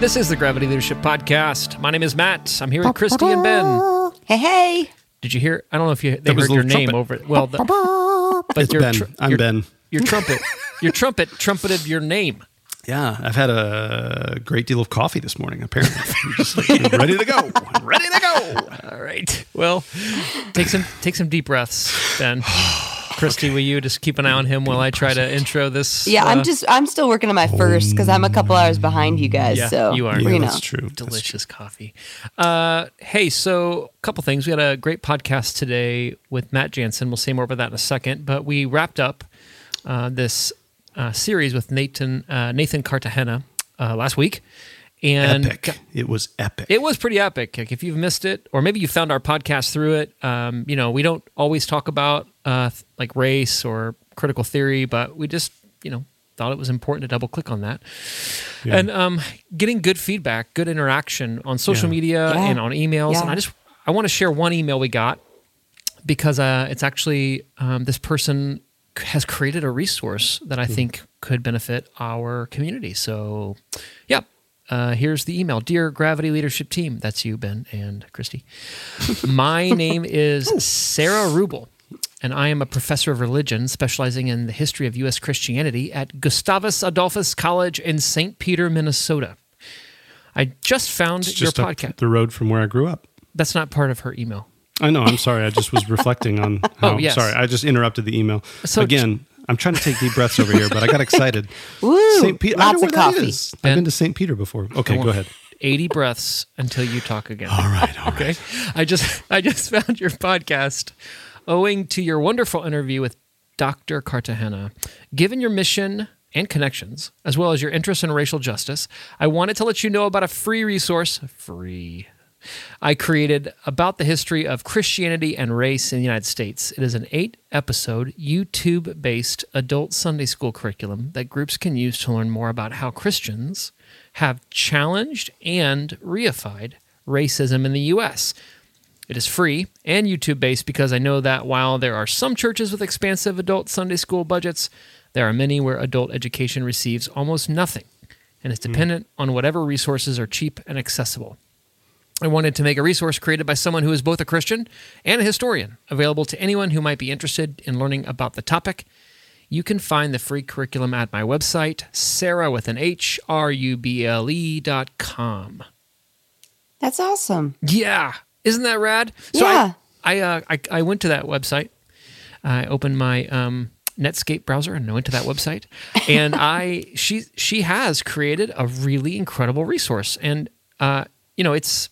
This is the Gravity Leadership Podcast. My name is Matt. I'm here with Christy and Ben. Hey, hey. Did you hear? I don't know if you they heard your name trumpet. over. Well, the, but It's your Ben. tr- I'm your- Ben. Your trumpet, your trumpet trumpeted your name. Yeah, I've had a great deal of coffee this morning. Apparently, I'm just like, ready to go. Ready to go. All right. Well, take some take some deep breaths, Ben. Christy, will you just keep an eye on him while I try to intro this? Yeah, uh, I'm just I'm still working on my first because I'm a couple hours behind you guys. Yeah, so you are. Yeah, you know. that's true. That's delicious coffee. Uh, hey, so a couple things. We had a great podcast today with Matt Jantzen. We'll say more about that in a second. But we wrapped up uh, this uh, series with Nathan uh, Nathan Cartagena uh, last week, and Epic. It was epic. it was pretty epic. Like if you've missed it, or maybe you found our podcast through it, um, you know, we don't always talk about uh, like race or critical theory, but we just, you know, thought it was important to double click on that. And um, getting good feedback, good interaction on social Yeah. media Yeah. and on emails. And I just, I want to share one email we got because uh, it's actually um, this person has created a resource that I think could benefit our community. So, yeah. Uh, here's the email. Dear Gravity Leadership Team, that's you, Ben and Christy. My name is Sarah Ruble, and I am a professor of religion specializing in the history of U.S. Christianity at Gustavus Adolphus College in St. Peter, Minnesota. I just found It's your just up podcast. the road from where I grew up. That's not part of her email. I know. I'm sorry. I just was reflecting on. Oh, how, Oh, yes. Sorry, I just interrupted the email. So- Again, I'm trying to take deep breaths over here, but I got excited. Woo! St. Peter. I know Lots where of that coffee. is. Ben- I've been to St. Peter before. Okay, go ahead. 80 breaths until you talk again. All right. All right. Okay. I just I just found your podcast owing to your wonderful interview with Dr. Cartagena. Given your mission and connections, as well as your interest in racial justice, I wanted to let you know about a free resource, free I created about the history of Christianity and race in the United States. It is an eight episode, YouTube based adult Sunday school curriculum that groups can use to learn more about how Christians have challenged and reified racism in the U.S. It is free and YouTube based because I know that while there are some churches with expansive adult Sunday school budgets, there are many where adult education receives almost nothing and is hmm. dependent on whatever resources are cheap and accessible. I wanted to make a resource created by someone who is both a Christian and a historian, available to anyone who might be interested in learning about the topic. You can find the free curriculum at my website, Sarah with an H R U B L E dot com. That's awesome. Yeah, isn't that rad? So Yeah. I I, uh, I I went to that website. I opened my um, Netscape browser and I went to that website, and I she she has created a really incredible resource, and uh, you know it's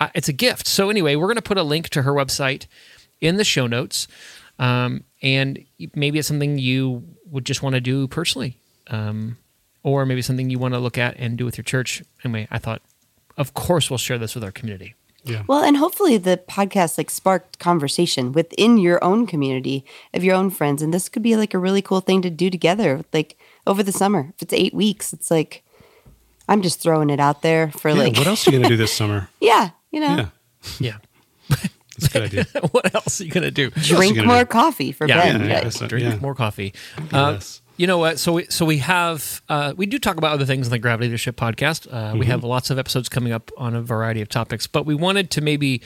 uh, it's a gift. So anyway, we're going to put a link to her website in the show notes, um, and maybe it's something you would just want to do personally, um, or maybe something you want to look at and do with your church. Anyway, I thought, of course, we'll share this with our community. Well, and hopefully the podcast like sparked conversation within your own community of your own friends, and this could be like a really cool thing to do together, like over the summer. If it's eight weeks, it's like I'm just throwing it out there for Yeah, like what else are you going to do this summer? yeah, you know, Yeah. Yeah. That's a good idea. what else are you going to do? Drink gonna more do? coffee for Yeah, Ben. yeah, right? yeah. So, Drink yeah. more coffee. Uh, Yes. You know what? So we so we have uh, we do talk about other things in the Gravity Leadership podcast. Uh, We have lots of episodes coming up on a variety of topics, but we wanted to maybe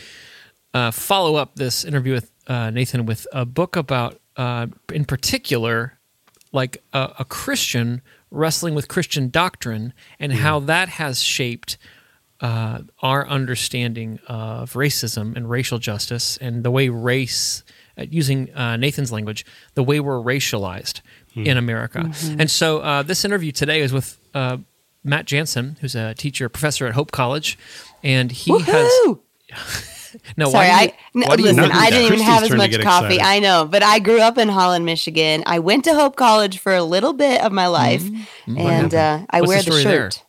uh, follow up this interview with uh, Nathan with a book about, uh, in particular, like a, a Christian wrestling with Christian doctrine and how that has shaped uh, our understanding of racism and racial justice and the way race, uh, using uh, Nathan's language, the way we're racialized in America. And so uh, this interview today is with uh, Matt Jantzen, who's a teacher, professor at Hope College, and he has. No, Sorry, why you- I no, why do listen. I didn't even Christy's have as much coffee. excited. I know, but I grew up in Holland, Michigan. I went to Hope College for a little bit of my life, and uh, I What's wear the the, story there? shirt.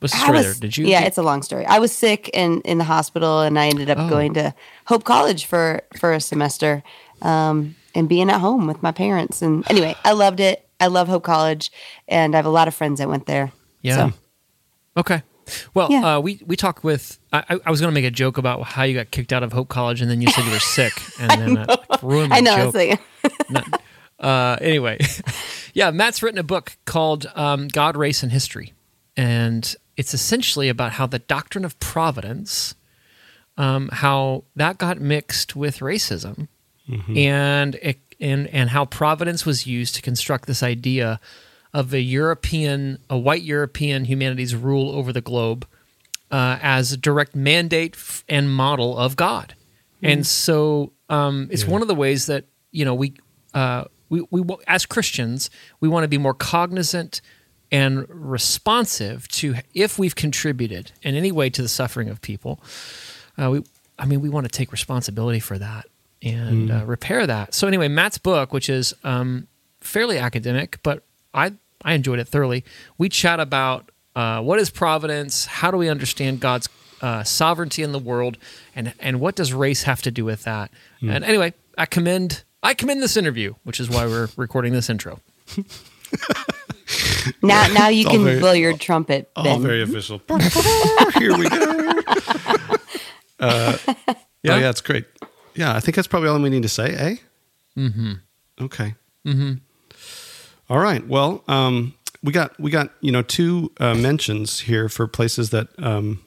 What's the story was- there? Did you? Yeah, get- it's a long story. I was sick and in the hospital, and I ended up Oh. going to Hope College for for a semester, um, and being at home with my parents. And anyway, I loved it. I love Hope College, and I have a lot of friends that went there. Yeah. So, Okay. Well, Yeah. uh, we we talked with. I, I- I was going to make a joke about how you got kicked out of Hope College, and then you said you were sick, and then that ruined my I know. joke. It's like, Uh, anyway, yeah, Matt's written a book called um, God, Race, and History. And it's essentially about how the doctrine of providence, um, how that got mixed with racism, and, it, and, and how providence was used to construct this idea of a European, a white European humanities rule over the globe uh, as a direct mandate f- and model of God. And so um, it's one of the ways that you know we uh, we we as Christians we want to be more cognizant and responsive to if we've contributed in any way to the suffering of people. Uh, we I mean we want to take responsibility for that and uh, repair that. So anyway, Matt's book, which is um, fairly academic, but I I enjoyed it thoroughly. We chat about uh, what is providence, how do we understand God's uh, sovereignty in the world, and and what does race have to do with that? And anyway, I commend I commend this interview, which is why we're recording this intro. now, now you can very- blow your trumpet, All very official. Here we go. Uh, yeah. Yeah? Oh, yeah, it's great. Yeah, I think that's probably all we need to say, eh? Mm-hmm. Okay. Mm-hmm. All right. Well, um, we got we got you know two uh, mentions here for places that um,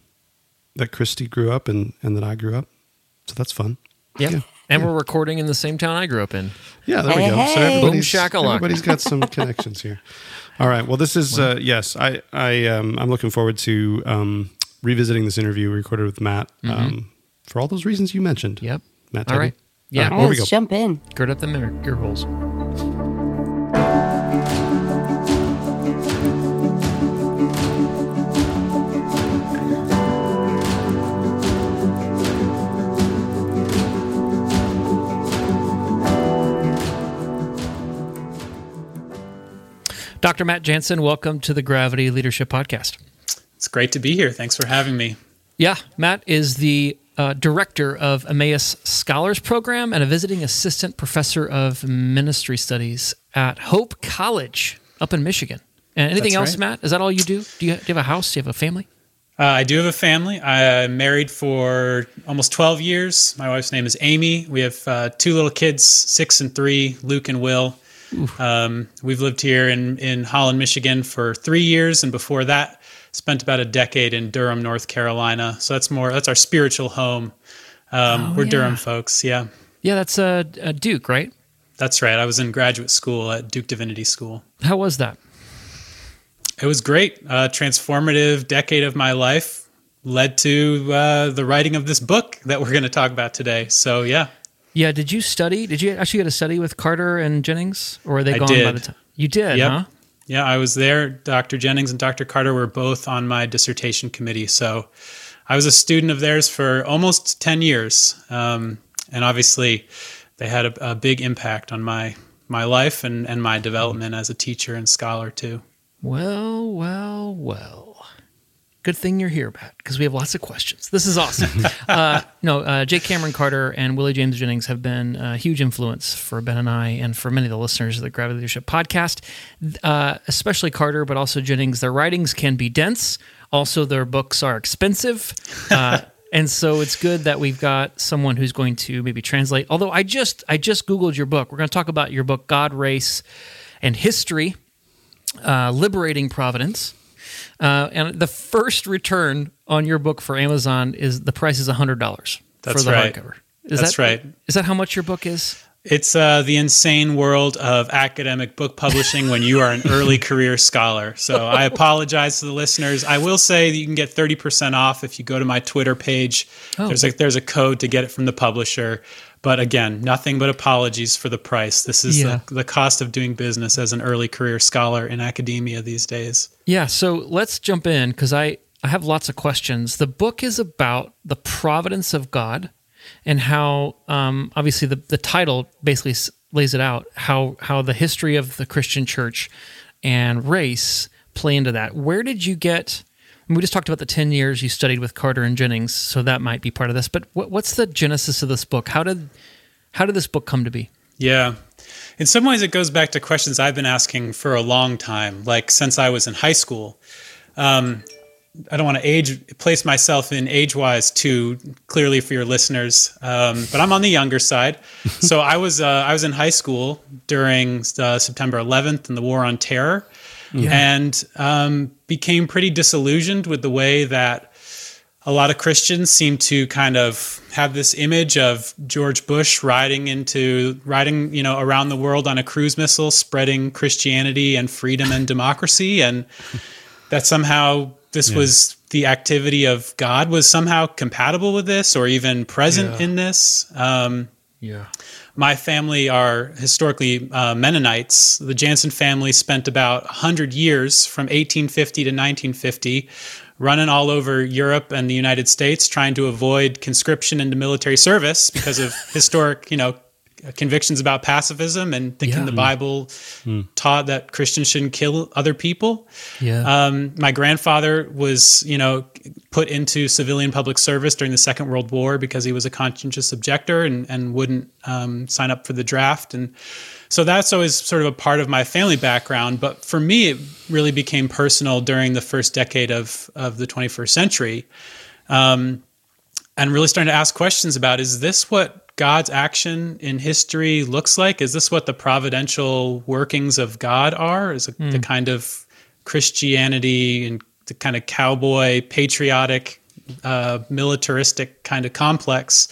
that Christy grew up and and that I grew up. So that's fun. Yep. Yeah. And we're recording in the same town I grew up in. Yeah, there we Hey, go. So hey. everybody's, Boom shakalaka. everybody's got some connections here. All right. Well, this is uh, yes. I I um, I'm looking forward to um, revisiting this interview we recorded with Matt um, for all those reasons you mentioned. Mm-hmm. Yep. Matt. All Taylor. right. Yeah. All right, here Let's go. jump in. Gird up the ear, ear holes. Dr. Matt Jantzen, welcome to the Gravity Leadership Podcast. It's great to be here. Thanks for having me. Yeah, Matt is the uh, director of Emmaus Scholars Program and a visiting assistant professor of ministry studies at Hope College up in Michigan. And anything That's else, right. Matt? Is that all you do? Do you, do you have a house? Do you have a family? Uh, I do have a family. I'm married for almost 12 years. My wife's name is Amy. We have uh, two little kids, six and three, Luke and Will. Um, we've lived here in, in Holland, Michigan for three years. And before that, spent about a decade in Durham, North Carolina. So that's more, that's our spiritual home. Um, we're Durham folks. Yeah, Yeah, that's uh, uh, Duke, right? that's right. I was in graduate school at Duke Divinity School. How was that? It was great. A transformative decade of my life led to uh, the writing of this book that we're going to talk about today. So, yeah, Yeah, did you study? Did you actually get to study with Carter and Jennings? Or were they I gone by the time? You did, Yep. huh? Yeah, I was there. Dr. Jennings and Dr. Carter were both on my dissertation committee. So, I was a student of theirs for almost 10 years. Um, and obviously, they had a, a big impact on my, my life and, and my development as a teacher and scholar, too. Well, well, well. Good thing you're here, Matt, because we have lots of questions. This is awesome. uh, no, uh, J. Kameron Carter and Willie James Jennings have been a huge influence for Ben and I, and for many of the listeners of the Gravity Leadership podcast. Uh, especially Carter, but also Jennings. Their writings can be dense. Also, their books are expensive. Uh, and so it's good that we've got someone who's going to maybe translate. Although I just I just googled your book. We're going to talk about your book, God, Race, and History, uh, Liberating Providence. Uh, and the first return on your book for Amazon is the price is hundred dollars for That's the right. hardcover. Is That's that, right. Is that how much your book is? It's uh, the insane world of academic book publishing when you are an early career scholar. So I apologize to the listeners. I will say that you can get 30% off if you go to my Twitter page. Oh. There's a there's a code to get it from the publisher. But again, nothing but apologies for the price. This is Yeah. the, the cost of doing business as an early career scholar in academia these days. Yeah, so let's jump in because I, I have lots of questions. The book is about the providence of God and how, um, obviously, the, the title basically lays it out how, how the history of the Christian church and race play into that. Where did you get? Mean, we just talked about the 10 years you studied with Carter and Jennings, so that might be part of this. But what, what's the genesis of this book? How did, how did this book come to be? Yeah. In some ways, it goes back to questions I've been asking for a long time, like since I was in high school. Um, I don't want to age place myself in age wise too clearly for your listeners, um, but I'm on the younger side. so I was uh, I was in high school during uh, September 11th and the War on Terror, and um, became pretty disillusioned with the way that a lot of Christians seem to kind of have this image of George Bush riding into riding, you know, around the world on a cruise missile, spreading Christianity and freedom and democracy, and that somehow this was the activity of God was somehow compatible with this or even present in this. Um, Yeah. My family are historically uh, Mennonites. The Jantzen family spent about 100 years from 1850 to 1950 running all over Europe and the United States trying to avoid conscription into military service because of historic, you know, convictions about pacifism and thinking Yeah. the Bible taught that Christians shouldn't kill other people. Yeah. Um, my grandfather was, you know, put into civilian public service during the Second World War because he was a conscientious objector and, and wouldn't um, sign up for the draft. And so that's always sort of a part of my family background. But for me, it really became personal during the first decade of, of the 21st century. Um, and really starting to ask questions about is this what God's action in history looks like? Is this what the providential workings of God are? Is it the kind of Christianity and the kind of cowboy, patriotic, uh, militaristic kind of complex?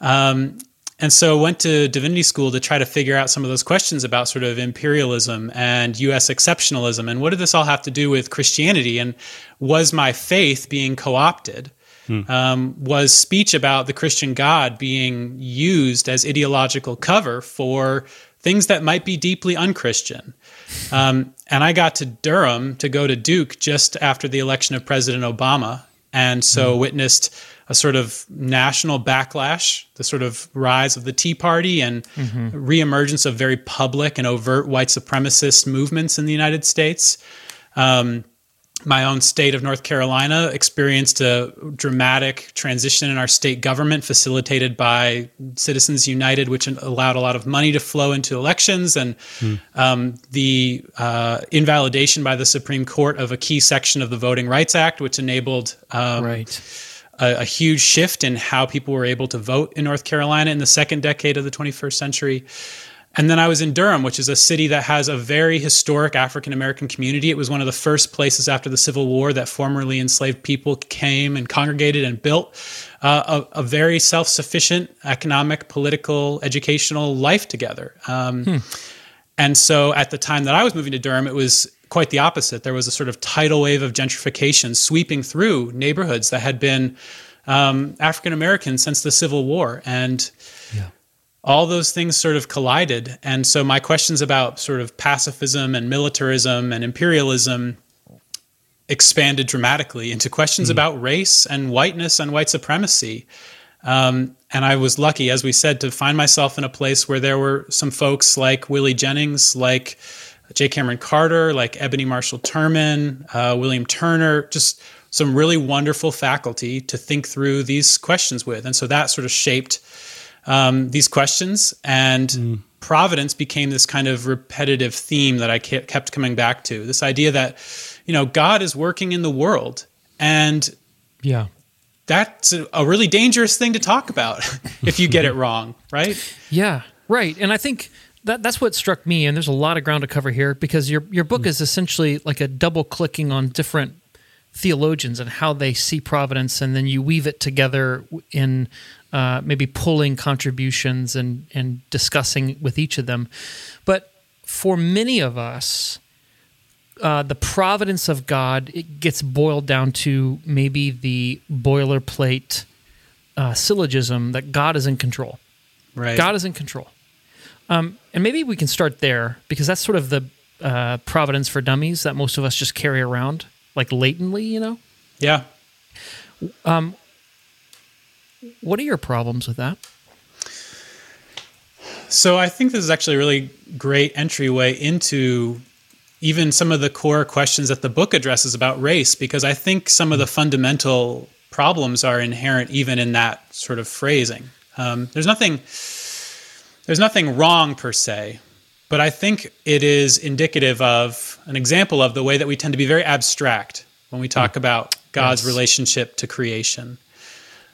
Um, and so went to divinity school to try to figure out some of those questions about sort of imperialism and U.S. exceptionalism and what did this all have to do with Christianity and was my faith being co-opted? Um, was speech about the Christian God being used as ideological cover for things that might be deeply unchristian. Um, and I got to Durham to go to Duke just after the election of President Obama, and so witnessed a sort of national backlash, the sort of rise of the Tea Party and reemergence of very public and overt white supremacist movements in the United States. Um, my own state of North Carolina experienced a dramatic transition in our state government facilitated by Citizens United, which allowed a lot of money to flow into elections and um, the uh, invalidation by the Supreme Court of a key section of the Voting Rights Act, which enabled um, right. a, a huge shift in how people were able to vote in North Carolina in the second decade of the 21st century. And then I was in Durham, which is a city that has a very historic African American community. It was one of the first places after the Civil War that formerly enslaved people came and congregated and built uh, a, a very self sufficient economic, political, educational life together. Um, And so at the time that I was moving to Durham, it was quite the opposite. There was a sort of tidal wave of gentrification sweeping through neighborhoods that had been um, African American since the Civil War. And all those things sort of collided. And so my questions about sort of pacifism and militarism and imperialism expanded dramatically into questions about race and whiteness and white supremacy. Um, and I was lucky, as we said, to find myself in a place where there were some folks like Willie Jennings, like J. Kameron Carter, like Eboni Marshall Turman, uh, William Turner, just some really wonderful faculty to think through these questions with. And so that sort of shaped um, these questions. And providence became this kind of repetitive theme that I kept coming back to this idea that, you know, God is working in the world. And Yeah. that's a, a really dangerous thing to talk about if you get it wrong, right? Yeah, right. And I think that that's what struck me. And there's a lot of ground to cover here because your your book is essentially like a double clicking on different theologians and how they see providence, and then you weave it together in uh, maybe pulling contributions and and discussing with each of them. But for many of us, uh, the providence of God it gets boiled down to maybe the boilerplate uh, syllogism that God is in control. Right. God is in control. Um, and maybe we can start there because that's sort of the uh, providence for dummies that most of us just carry around like latently, you know? Yeah. What are your problems with that? So I think this is actually a really great entryway into even some of the core questions that the book addresses about race, because I think some of the fundamental problems are inherent even in that sort of phrasing. Um, there's nothing there's nothing wrong per se, but I think it is indicative of an example of the way that we tend to be very abstract when we talk about God's Yes. relationship to creation.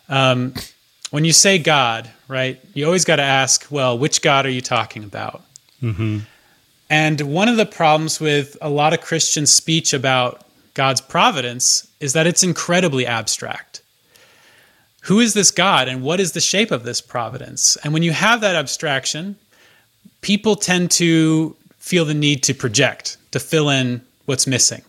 Um, when you say God, right, you always got to ask, well, which God are you talking about? And one of the problems with a lot of Christian speech about God's providence is that it's incredibly abstract. Who is this God and what is the shape of this providence? And when you have that abstraction, people tend to feel the need to project, to fill in what's missing.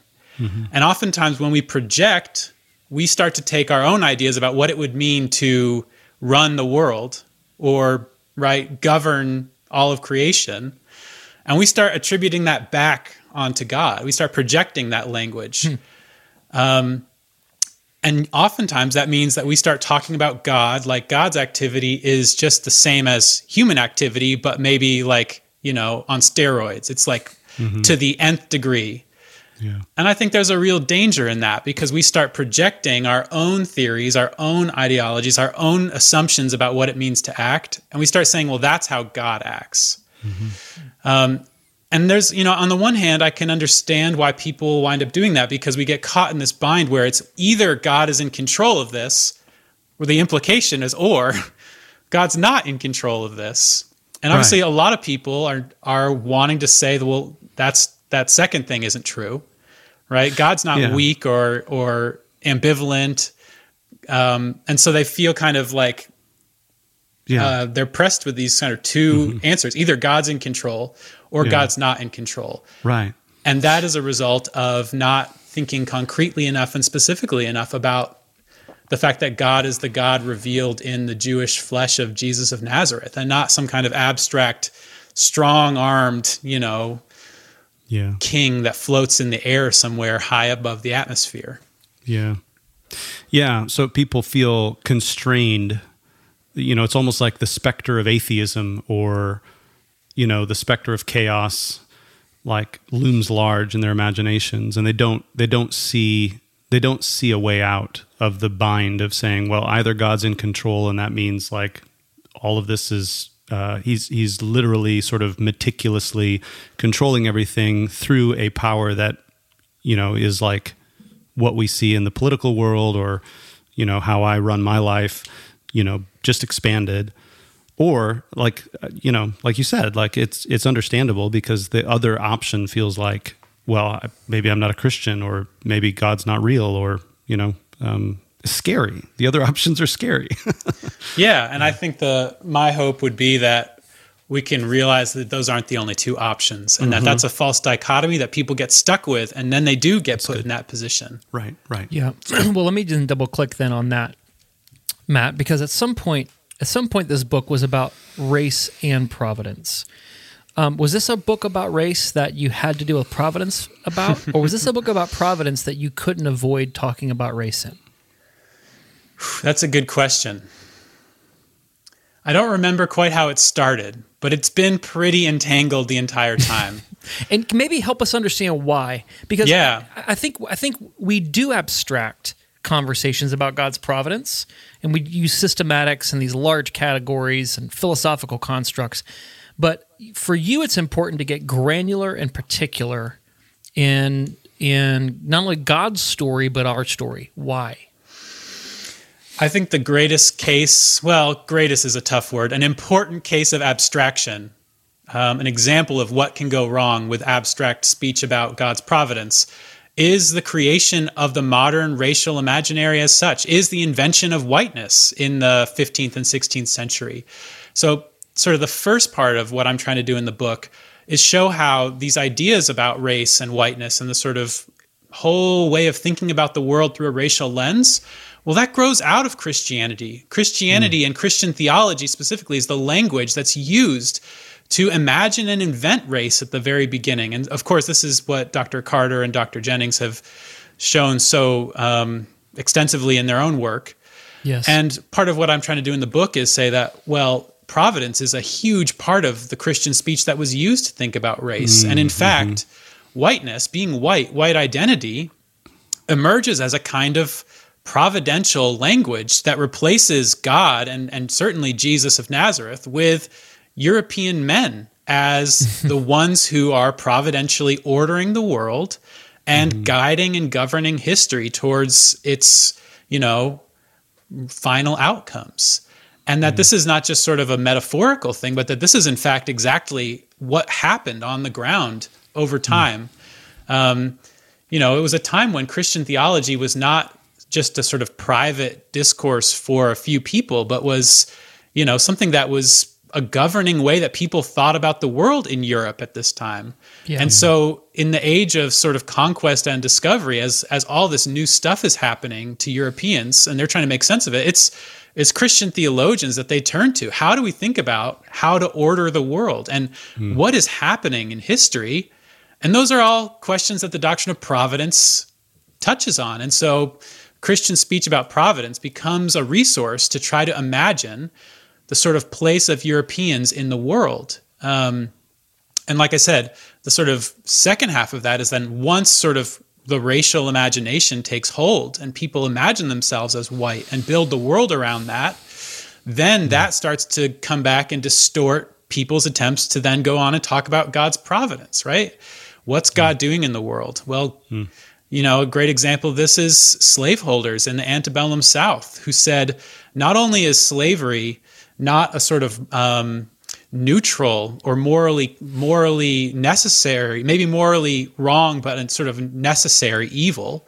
And oftentimes, when we project, we start to take our own ideas about what it would mean to run the world or right govern all of creation and we start attributing that back onto god. We start projecting that language. Um, and oftentimes that means that we start talking about god like god's activity is just the same as human activity but maybe like you know on steroids. It's like to the nth degree Yeah. and I think there's a real danger in that because we start projecting our own theories, our own ideologies, our own assumptions about what it means to act. And we start saying, well, that's how God acts. Um, and there's, you know, on the one hand, I can understand why people wind up doing that because we get caught in this bind where it's either God is in control of this, or the implication is, or God's not in control of this. And obviously, Right. a lot of people are are wanting to say, well, that's that second thing isn't true, right? God's not Yeah. weak or or ambivalent, um, and so they feel kind of like Yeah. uh, they're pressed with these kind of 2 answers: either God's in control or Mm-hmm. Yeah. God's not in control. right. And that is a result of not thinking concretely enough and specifically enough about the fact that God is the God revealed in the Jewish flesh of Jesus of Nazareth and not some kind of abstract, strong armed, you know, Yeah. king that floats in the air somewhere high above the atmosphere. Yeah. Yeah. So people feel constrained. You know, it's almost like the specter of atheism or, you know, the specter of chaos like looms large in their imaginations and they don't they don't see they don't see a way out of the bind of saying, well, either God's in control and that means like all of this is uh, he's he's literally sort of meticulously controlling everything through a power that you know is like what we see in the political world or you know how I run my life you know just expanded. Or like uh, you know like you said like it's it's understandable because the other option feels like well maybe I'm not a Christian or maybe God's not real or you know um, scary the other options are scary Yeah, and I think the my hope would be that we can realize that those aren't the only two options and that that's a false dichotomy that people get stuck with and then they do get put in that position. right right Yeah. well, let me just double click then on that, Matt, because at some point, at some point, this book was about race and providence. Um, was this a book about race that you had to do with providence about, or was this a book about providence that you couldn't avoid talking about race in? That's a good question. I don't remember quite how it started, but it's been pretty entangled the entire time. and maybe help us understand why because Yeah. I, I think I think we do abstract conversations about God's providence and we use systematics and these large categories and philosophical constructs but for you it's important to get granular and particular in in not only God's story but our story why I think the greatest case, well, greatest is a tough word, an important case of abstraction, um, an example of what can go wrong with abstract speech about God's providence, is the creation of the modern racial imaginary as such, is the invention of whiteness in the 15th and 16th century. So, sort of the first part of what I'm trying to do in the book is show how these ideas about race and whiteness and the sort of whole way of thinking about the world through a racial lens well, that grows out of Christianity. Christianity mm. and Christian theology specifically is the language that's used to imagine and invent race at the very beginning. And of course, this is what Dr. Carter and Dr. Jennings have shown so um, extensively in their own work. Yes. And part of what I'm trying to do in the book is say that, well, providence is a huge part of the Christian speech that was used to think about race. Mm, and in mm-hmm. fact, whiteness, being white, white identity, emerges as a kind of providential language that replaces God and, and certainly Jesus of Nazareth with European men as the ones who are providentially ordering the world and mm guiding and governing history towards its, you know, final outcomes. And that mm this is not just sort of a metaphorical thing, but that this is in fact exactly what happened on the ground over mm. time. mm Um, you know, it was a time when Christian theology was not just a sort of private discourse for a few people, but was, you know, something that was a governing way that people thought about the world in Europe at this time. Yeah. And so in the age of sort of conquest and discovery as as all this new stuff is happening to Europeans and they're trying to make sense of it, it's it's Christian theologians that they turn to. How do we think about how to order the world and mm. what is happening in history? And those are all questions that the doctrine of providence touches on. And so Christian speech about providence becomes a resource to try to imagine the sort of place of Europeans in the world. Um, and like I said, the sort of second half of that is then once sort of the racial imagination takes hold and people imagine themselves as white and build the world around that, then that starts to come back and distort people's attempts to then go on and talk about God's providence, right? What's God doing in the world? Well, mm. You know, a great example of this is slaveholders in the antebellum South who said not only is slavery not a sort of um, neutral or morally morally necessary, maybe morally wrong, but a sort of necessary evil.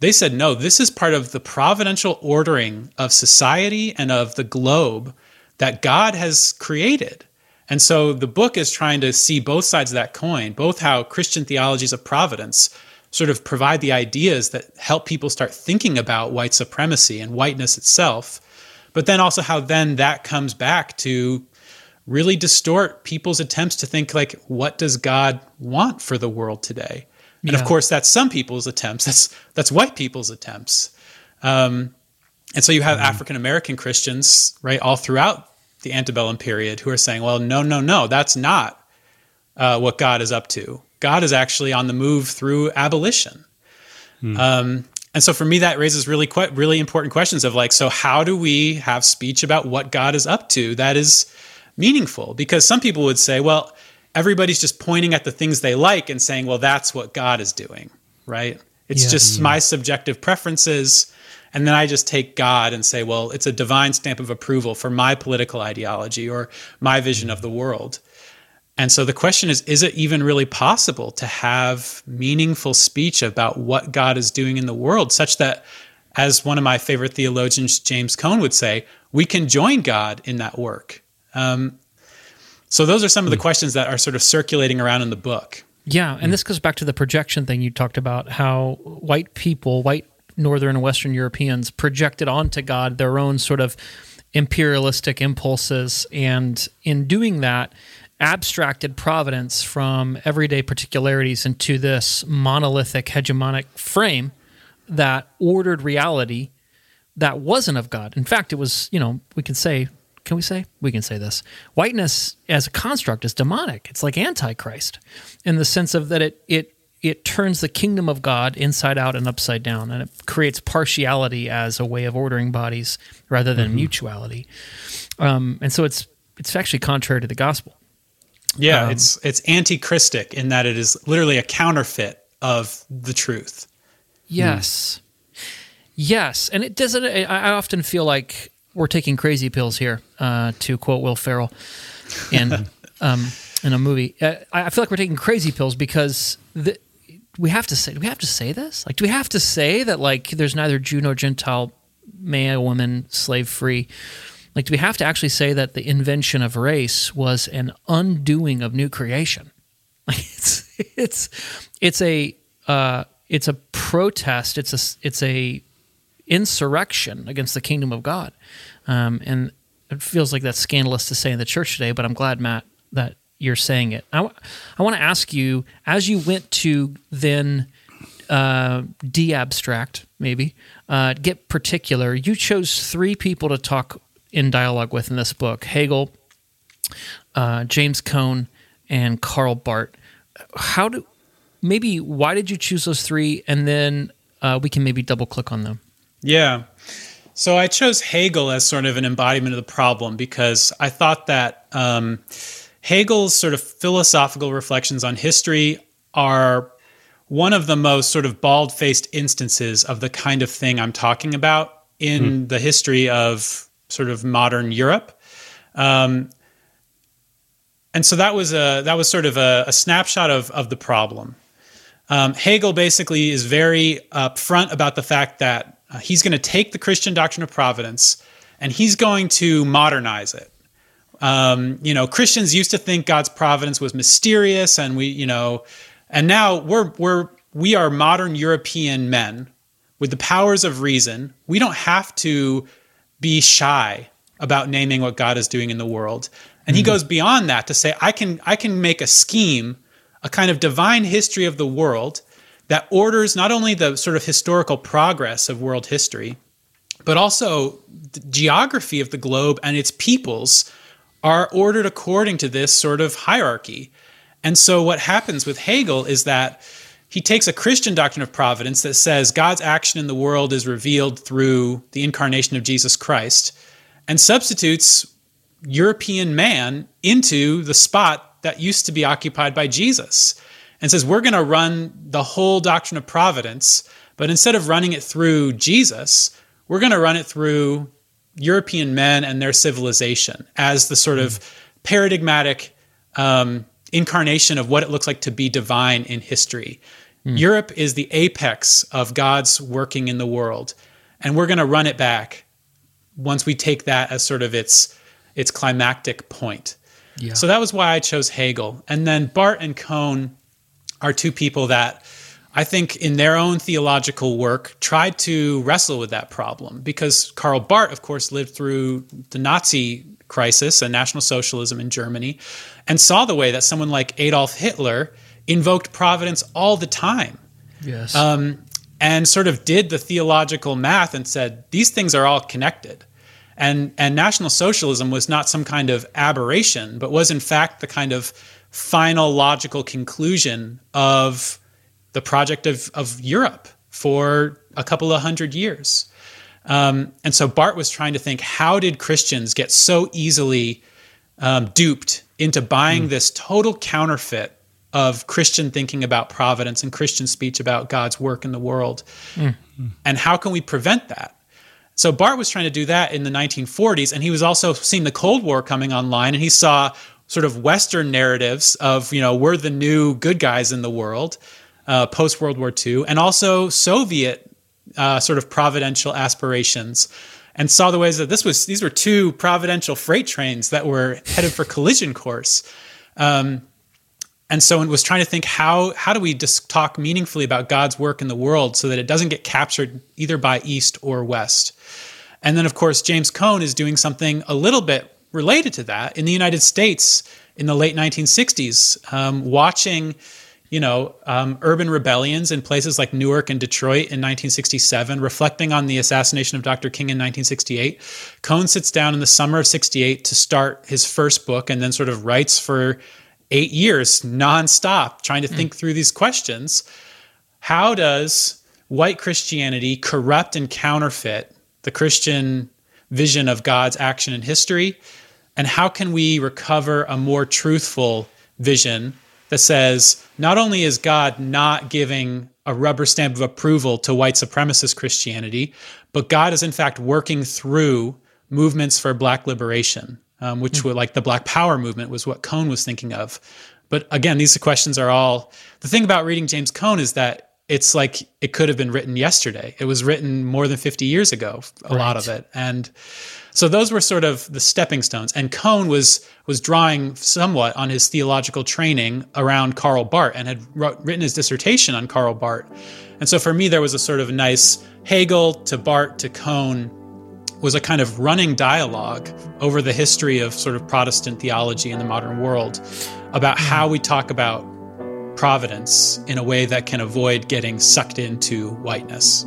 They said no, this is part of the providential ordering of society and of the globe that God has created. And so the book is trying to see both sides of that coin, both how Christian theologies of providence sort of provide the ideas that help people start thinking about white supremacy and whiteness itself but then also how then that comes back to really distort people's attempts to think like what does god want for the world today and yeah. of course that's some people's attempts that's that's white people's attempts um, and so you have mm-hmm. african american christians right all throughout the antebellum period who are saying well no no no that's not uh, what god is up to God is actually on the move through abolition. Hmm. Um, and so for me, that raises really quite really important questions of like, so how do we have speech about what God is up to that is meaningful? Because some people would say, well, everybody's just pointing at the things they like and saying, well, that's what God is doing, right? It's yeah, just yeah. my subjective preferences. And then I just take God and say, well, it's a divine stamp of approval for my political ideology or my vision of the world. And so the question is is it even really possible to have meaningful speech about what God is doing in the world, such that, as one of my favorite theologians, James Cone, would say, we can join God in that work? Um, so those are some of the hmm. questions that are sort of circulating around in the book. Yeah, and this goes back to the projection thing you talked about how white people, white northern and western Europeans projected onto God their own sort of imperialistic impulses and in doing that abstracted providence from everyday particularities into this monolithic hegemonic frame that ordered reality that wasn't of God. In fact, it was, you know, we can say, can we say? We can say this. Whiteness as a construct is demonic. It's like antichrist in the sense of that it it it turns the kingdom of God inside out and upside down, and it creates partiality as a way of ordering bodies rather than mm-hmm. mutuality. Um, and so it's it's actually contrary to the gospel. Yeah, um, it's it's anti-Christic in that it is literally a counterfeit of the truth. Yes. Yes, and it doesn't. I I often feel like we're taking crazy pills here, uh, to quote Will Ferrell, in um, in a movie. Uh, I feel like we're taking crazy pills because the, we have to say. Do we have to say this? Like, do we have to say that like there's neither Jew nor Gentile, male, woman, slave free? Like, do we have to actually say that the invention of race was an undoing of new creation? Like, it's it's it's a uh, it's a protest. It's a it's a insurrection against the kingdom of God. Um, and it feels like that's scandalous to say in the church today, but I'm glad, Matt, that you're saying it. I, w- I want to ask you, as you went to then uh, de abstract, maybe, uh, get particular, you chose three people to talk in dialogue with in this book Hegel, uh, James Cone, and Karl Barth. How do, maybe, why did you choose those three? And then uh, we can maybe double click on them. Yeah. So I chose Hegel as sort of an embodiment of the problem because I thought that um, Hegel's sort of philosophical reflections on history are one of the most sort of bald faced instances of the kind of thing I'm talking about in the history of sort of modern Europe. Um, and so that was a that was sort of a, a snapshot of of the problem. Um, Hegel basically is very upfront about the fact that uh, he's going to take the Christian doctrine of providence and he's going to modernize it. Um, you know, Christians used to think God's providence was mysterious, and we, you know, and now we're we're we are modern European men with the powers of reason. We don't have to be shy about naming what God is doing in the world. And he hmm. goes beyond that to say, I can I can make a scheme, a kind of divine history of the world that orders not only the sort of historical progress of world history, but also the geography of the globe and its peoples are ordered according to this sort of hierarchy. And so what happens with Hegel is that he takes a Christian doctrine of providence that says God's action in the world is revealed through the incarnation of Jesus Christ and substitutes European man into the spot that used to be occupied by Jesus and says we're going to run the whole doctrine of providence, but instead of running it through Jesus, we're going to run it through European men and their civilization as the sort of paradigmatic um, incarnation of what it looks like to be divine in history. Hmm. Europe is the apex of God's working in the world, and we're going to run it back once we take that as sort of its its climactic point. Yeah. So that was why I chose Hegel, and then Barth and Cone are two people that I think in their own theological work tried to wrestle with that problem because Karl Barth, of course, lived through the Nazi crisis and National Socialism in Germany and saw the way that someone like Adolf Hitler invoked providence all the time Yes. um, and sort of did the theological math and said these things are all connected. And, and National Socialism was not some kind of aberration, but was in fact the kind of final logical conclusion of the project of, of Europe for a couple of hundred years. Um, and so Barth was trying to think how did Christians get so easily um, duped into buying this total counterfeit of Christian thinking about providence and Christian speech about God's work in the world? And how can we prevent that? So Barth was trying to do that in the 1940s, and he was also seeing the Cold War coming online, and he saw sort of Western narratives of, you know, we're the new good guys in the world uh, post World War II, and also Soviet uh, sort of providential aspirations, and saw the ways that this was these were two providential freight trains that were headed for collision course. Um, and so it was trying to think how how do we talk meaningfully about God's work in the world so that it doesn't get captured either by East or West. And then of course James Cone is doing something a little bit related to that in the United States in the late 1960s, um, watching you know, um, urban rebellions in places like Newark and Detroit in 1967, reflecting on the assassination of Dr. King in 1968. Cone sits down in the summer of 68 to start his first book and then sort of writes for eight years nonstop, trying to mm. think through these questions. How does white Christianity corrupt and counterfeit the Christian vision of God's action in history? And how can we recover a more truthful vision that says not only is God not giving a rubber stamp of approval to white supremacist Christianity, but God is in fact working through movements for black liberation, um, which mm. were like the Black Power movement was what Cone was thinking of. But again, these questions are all the thing about reading James Cone is that it's like it could have been written yesterday. It was written more than 50 years ago, a right. lot of it. And so those were sort of the stepping stones. And Cone was was drawing somewhat on his theological training around Karl Barth and had wrote, written his dissertation on Karl Barth. And so for me, there was a sort of nice Hegel to Barth to Cone was a kind of running dialogue over the history of sort of Protestant theology in the modern world about how we talk about providence in a way that can avoid getting sucked into whiteness.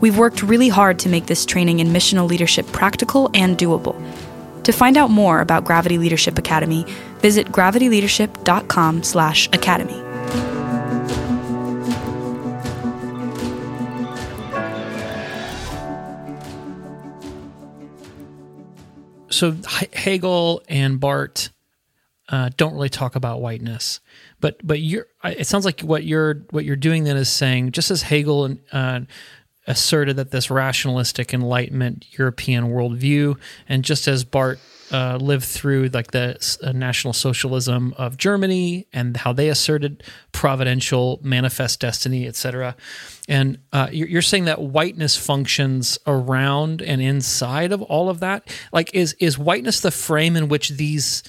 We've worked really hard to make this training in missional leadership practical and doable. To find out more about Gravity Leadership Academy, visit gravityleadership.com/academy. So Hegel and Barth uh, don't really talk about whiteness, but but you're. It sounds like what you're what you're doing then is saying just as Hegel and uh, asserted that this rationalistic Enlightenment European worldview, and just as Barth uh, lived through like the uh, National Socialism of Germany and how they asserted providential manifest destiny, etc. And uh, you're, saying that whiteness functions around and inside of all of that. Like, is is whiteness the frame in which these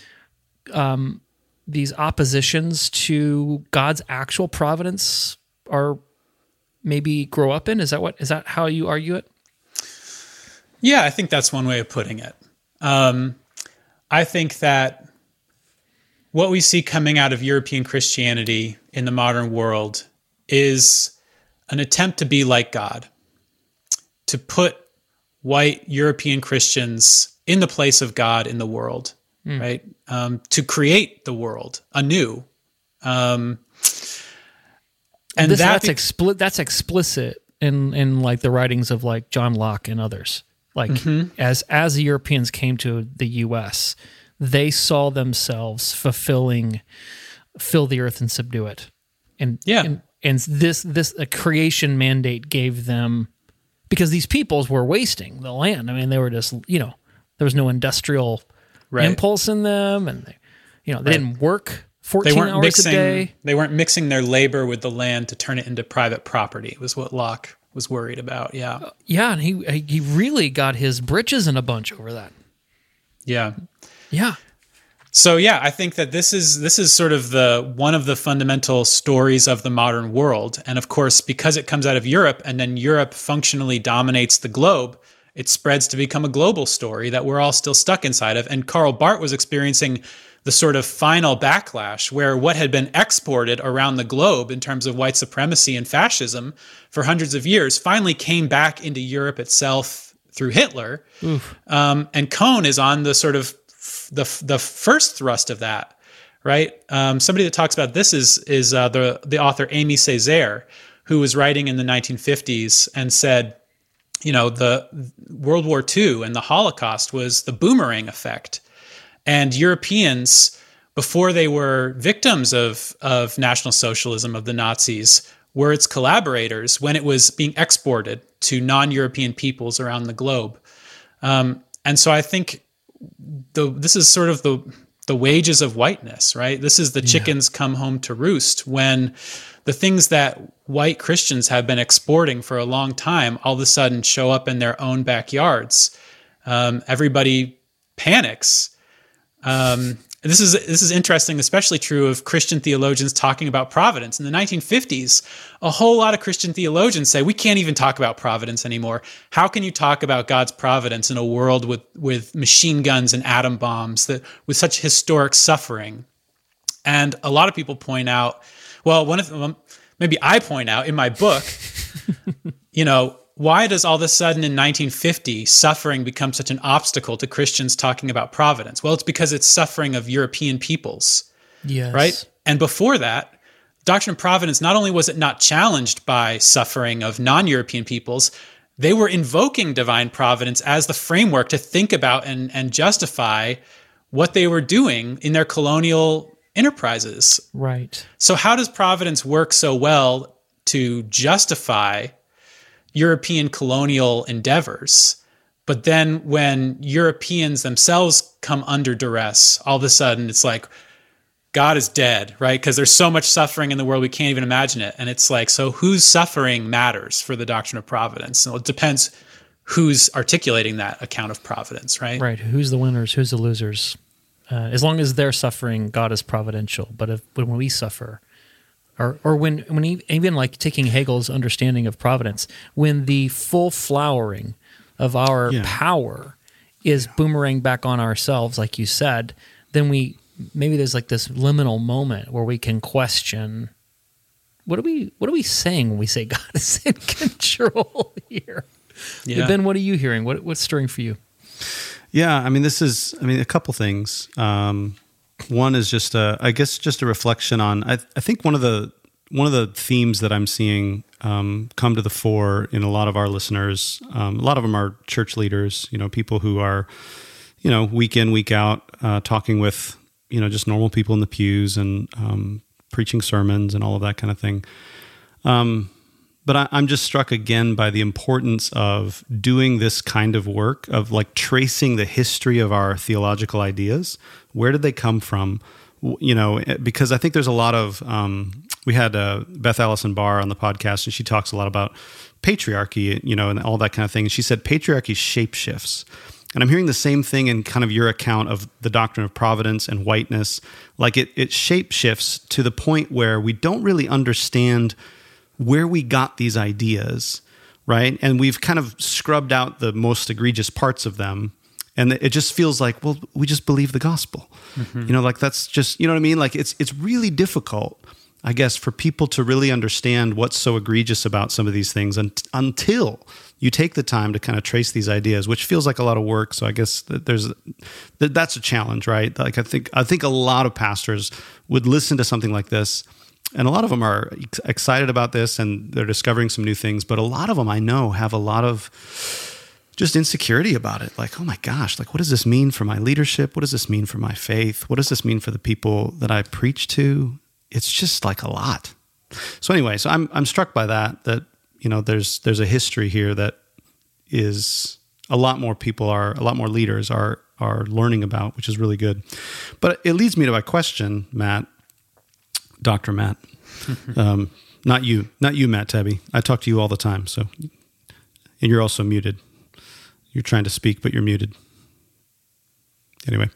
um, these oppositions to God's actual providence are maybe grow up in? Is that what is that how you argue it? Yeah, I think that's one way of putting it. Um, I think that what we see coming out of European Christianity in the modern world is an attempt to be like God, to put white European Christians in the place of God in the world, mm. right? Um, to create the world anew. Um, and this, that that's be- that's explicit in in like the writings of like John Locke and others. Like mm-hmm. as as the Europeans came to the U.S., they saw themselves fulfilling fill the earth and subdue it, and yeah, and, and this this a creation mandate gave them because these peoples were wasting the land. I mean, they were just you know there was no industrial right. impulse in them, and they, you know they right. didn't work 14 they weren't hours mixing, a day. They weren't mixing their labor with the land to turn it into private property. Was what Locke was worried about. Yeah. Uh, yeah, and he he really got his britches in a bunch over that. Yeah. Yeah. So yeah, I think that this is this is sort of the one of the fundamental stories of the modern world. And of course, because it comes out of Europe and then Europe functionally dominates the globe, it spreads to become a global story that we're all still stuck inside of. And Karl Barth was experiencing the sort of final backlash where what had been exported around the globe in terms of white supremacy and fascism for hundreds of years finally came back into Europe itself through Hitler. Um, and Cone is on the sort of the the first thrust of that, right? Um, somebody that talks about this is is uh, the the author Aimé Césaire, who was writing in the 1950s and said, you know, the World War II and the Holocaust was the boomerang effect and Europeans, before they were victims of, of National Socialism, of the Nazis, were its collaborators when it was being exported to non European peoples around the globe. Um, and so I think the, this is sort of the, the wages of whiteness, right? This is the chickens yeah. come home to roost when the things that white Christians have been exporting for a long time all of a sudden show up in their own backyards. Um, everybody panics um, this is this is interesting, especially true of Christian theologians talking about providence. In the 1950s, a whole lot of Christian theologians say we can't even talk about providence anymore. How can you talk about God's providence in a world with with machine guns and atom bombs that with such historic suffering? And a lot of people point out, well, one of them, maybe I point out in my book, you know, why does all of a sudden in 1950 suffering become such an obstacle to Christians talking about providence? Well, it's because it's suffering of European peoples. Yes. Right? And before that, doctrine of providence not only was it not challenged by suffering of non-European peoples, they were invoking divine providence as the framework to think about and, and justify what they were doing in their colonial enterprises. Right. So, how does providence work so well to justify European colonial endeavors? But then, when Europeans themselves come under duress, all of a sudden it's like, God is dead, right? Because there's so much suffering in the world we can't even imagine it. And it's like, so whose suffering matters for the doctrine of providence? Well, it depends who's articulating that account of providence, right? Right. Who's the winners? Who's the losers? Uh, as long as they're suffering, God is providential. But if, when we suffer, or or when when he, even like taking Hegel's understanding of providence, when the full flowering of our Yeah. power is boomerang back on ourselves, like you said, then we maybe there's like this liminal moment where we can question what are we what are we saying when we say God is in control here? Yeah. Ben, what are you hearing? What what's stirring for you? Yeah, I mean, this is, I mean, a couple things. Um, one is just, a, I guess, just a reflection on. I, I think one of the one of the themes that I'm seeing um, come to the fore in a lot of our listeners. Um, a lot of them are church leaders, you know, people who are, you know, week in, week out, uh, talking with, you know, just normal people in the pews and um, preaching sermons and all of that kind of thing. But I, I'm just struck again by the importance of doing this kind of work of like tracing the history of our theological ideas. Where did they come from? You know, eh, because I think there's a lot of. Um, we had uh, Beth Allison Barr on the podcast, and she talks a lot about patriarchy, you know, and all that kind of thing. And she said patriarchy shapeshifts. And I'm hearing the same thing in kind of your account of the doctrine of providence and whiteness. Like it, it shapeshifts to the point where we don't really understand where we got these ideas, right? And we've kind of scrubbed out the most egregious parts of them. And it just feels like, well, we just believe the gospel. Mm-hmm. You know, like that's just, you know what I mean? Like it's it's really difficult, I guess, for people to really understand what's so egregious about some of these things un- until you take the time to kind of trace these ideas, which feels like a lot of work. So I guess that there's that that's a challenge, right? Like I think I think a lot of pastors would listen to something like this and a lot of them are ex- excited about this and they're discovering some new things but a lot of them i know have a lot of just insecurity about it. Like oh my gosh like what does this mean for my leadership? What does this mean for my faith? What does this mean for the people that i preach to? It's just like a lot. So anyway so i'm i'm struck by that that you know there's there's a history here that is a lot more people are a lot more leaders are are learning about which is really good. But it leads me to my question matt Dr. Matt. um, not you, not you, Matt Tebbe. I talk to you all the time. So, and you're also muted. You're trying to speak, but you're muted. Anyway,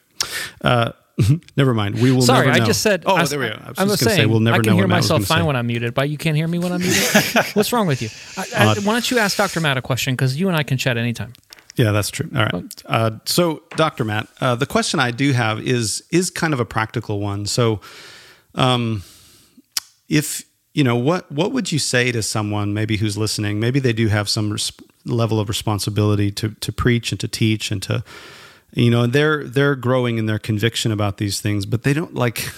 uh, never mind. We will. Sorry, I just said. Oh, I, there we go. I was I was going to saying, say we'll never I can know hear myself fine say. when I'm muted, but you can't hear me when I'm muted. What's wrong with you? I, I, why don't you ask Dr. Matt a question? Because you and I can chat anytime. Yeah, that's true. All right. Uh, so, Dr. Matt, uh, the question I do have is is kind of a practical one. So, um, if you know what what would you say to someone maybe who's listening? Maybe they do have some res- level of responsibility to to preach and to teach and to you know they're they're growing in their conviction about these things, but they don't like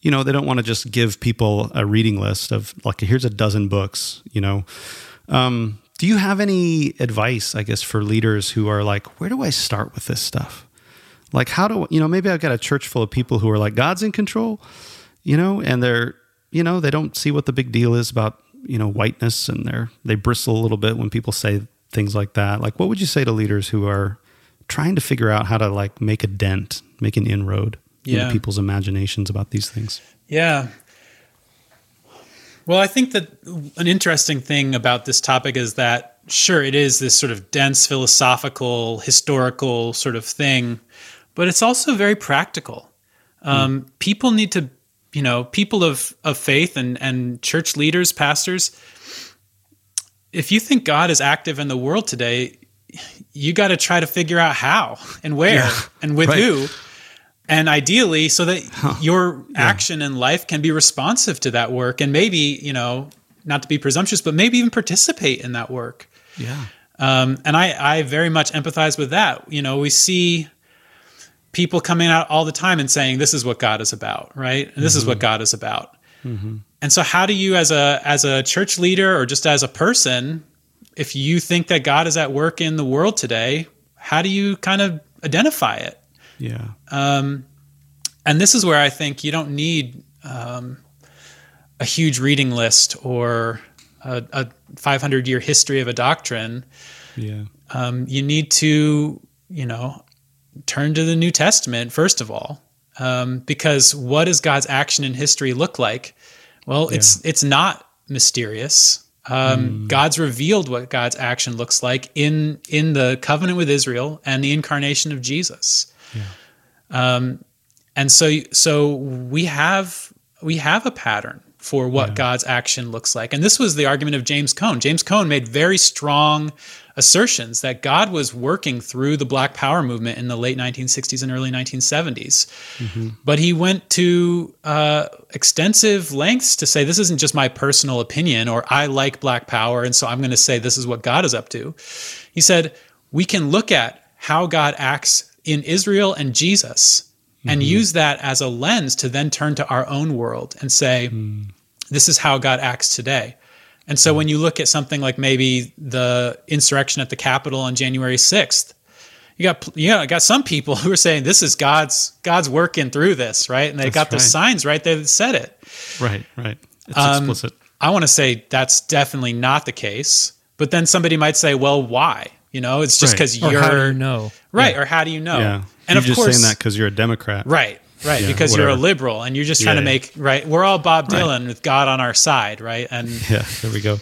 you know they don't want to just give people a reading list of like here's a dozen books you know um, do you have any advice i guess for leaders who are like where do i start with this stuff like how do you know maybe i've got a church full of people who are like god's in control you know and they're you know they don't see what the big deal is about you know whiteness and they're they bristle a little bit when people say things like that like what would you say to leaders who are trying to figure out how to like make a dent make an inroad Yeah. into people's imaginations about these things Yeah. Well, I think that an interesting thing about this topic is that, sure, it is this sort of dense philosophical, historical sort of thing, but it's also very practical. Um, People need to, you know, people of, of faith and, and church leaders, pastors, if you think God is active in the world today, you got to try to figure out how and where Yeah, and with right. who. and ideally so that your action in life can be responsive to that work and maybe you know not to be presumptuous but maybe even participate in that work Yeah. um, and I, I very much empathize with that you know we see people coming out all the time and saying this is what god is about right and this is what god is about and so how do you as a as a church leader or just as a person if you think that god is at work in the world today how do you kind of identify it Yeah. and this is where I think you don't need um, a huge reading list or a, a 500 year history of a doctrine. Yeah. Um, you need to, you know, turn to the New Testament first of all, um, because what does God's action in history look like? Well, it's it's not mysterious. Um, God's revealed what God's action looks like in in the covenant with Israel and the incarnation of Jesus. Um, and so so we have we have a pattern for what God's action looks like. And this was the argument of James Cone. James Cone made very strong assertions that God was working through the Black Power movement in the late 1960s and early 1970s. But he went to uh, extensive lengths to say this isn't just my personal opinion or I like Black Power, and so I'm going to say this is what God is up to. He said we can look at how God acts in Israel and Jesus and mm-hmm. use that as a lens to then turn to our own world and say, mm. this is how God acts today. And so mm. when you look at something like maybe the insurrection at the Capitol on January 6th, you got you got, got some people who are saying this is God's God's working through this, right? And they That's got the signs right there that said it. Right. Right. It's Um, explicit. I want to say that's definitely not the case. But then somebody might say, well, why? You know, it's just because Or you're how you know? right, or how do you know? yeah. And you're of just course, saying that because you're a Democrat. Right, right. Yeah, because you're a liberal and you're just trying Yeah, to yeah. make right. We're all Bob Dylan with God on our side, right? And Yeah. There we go.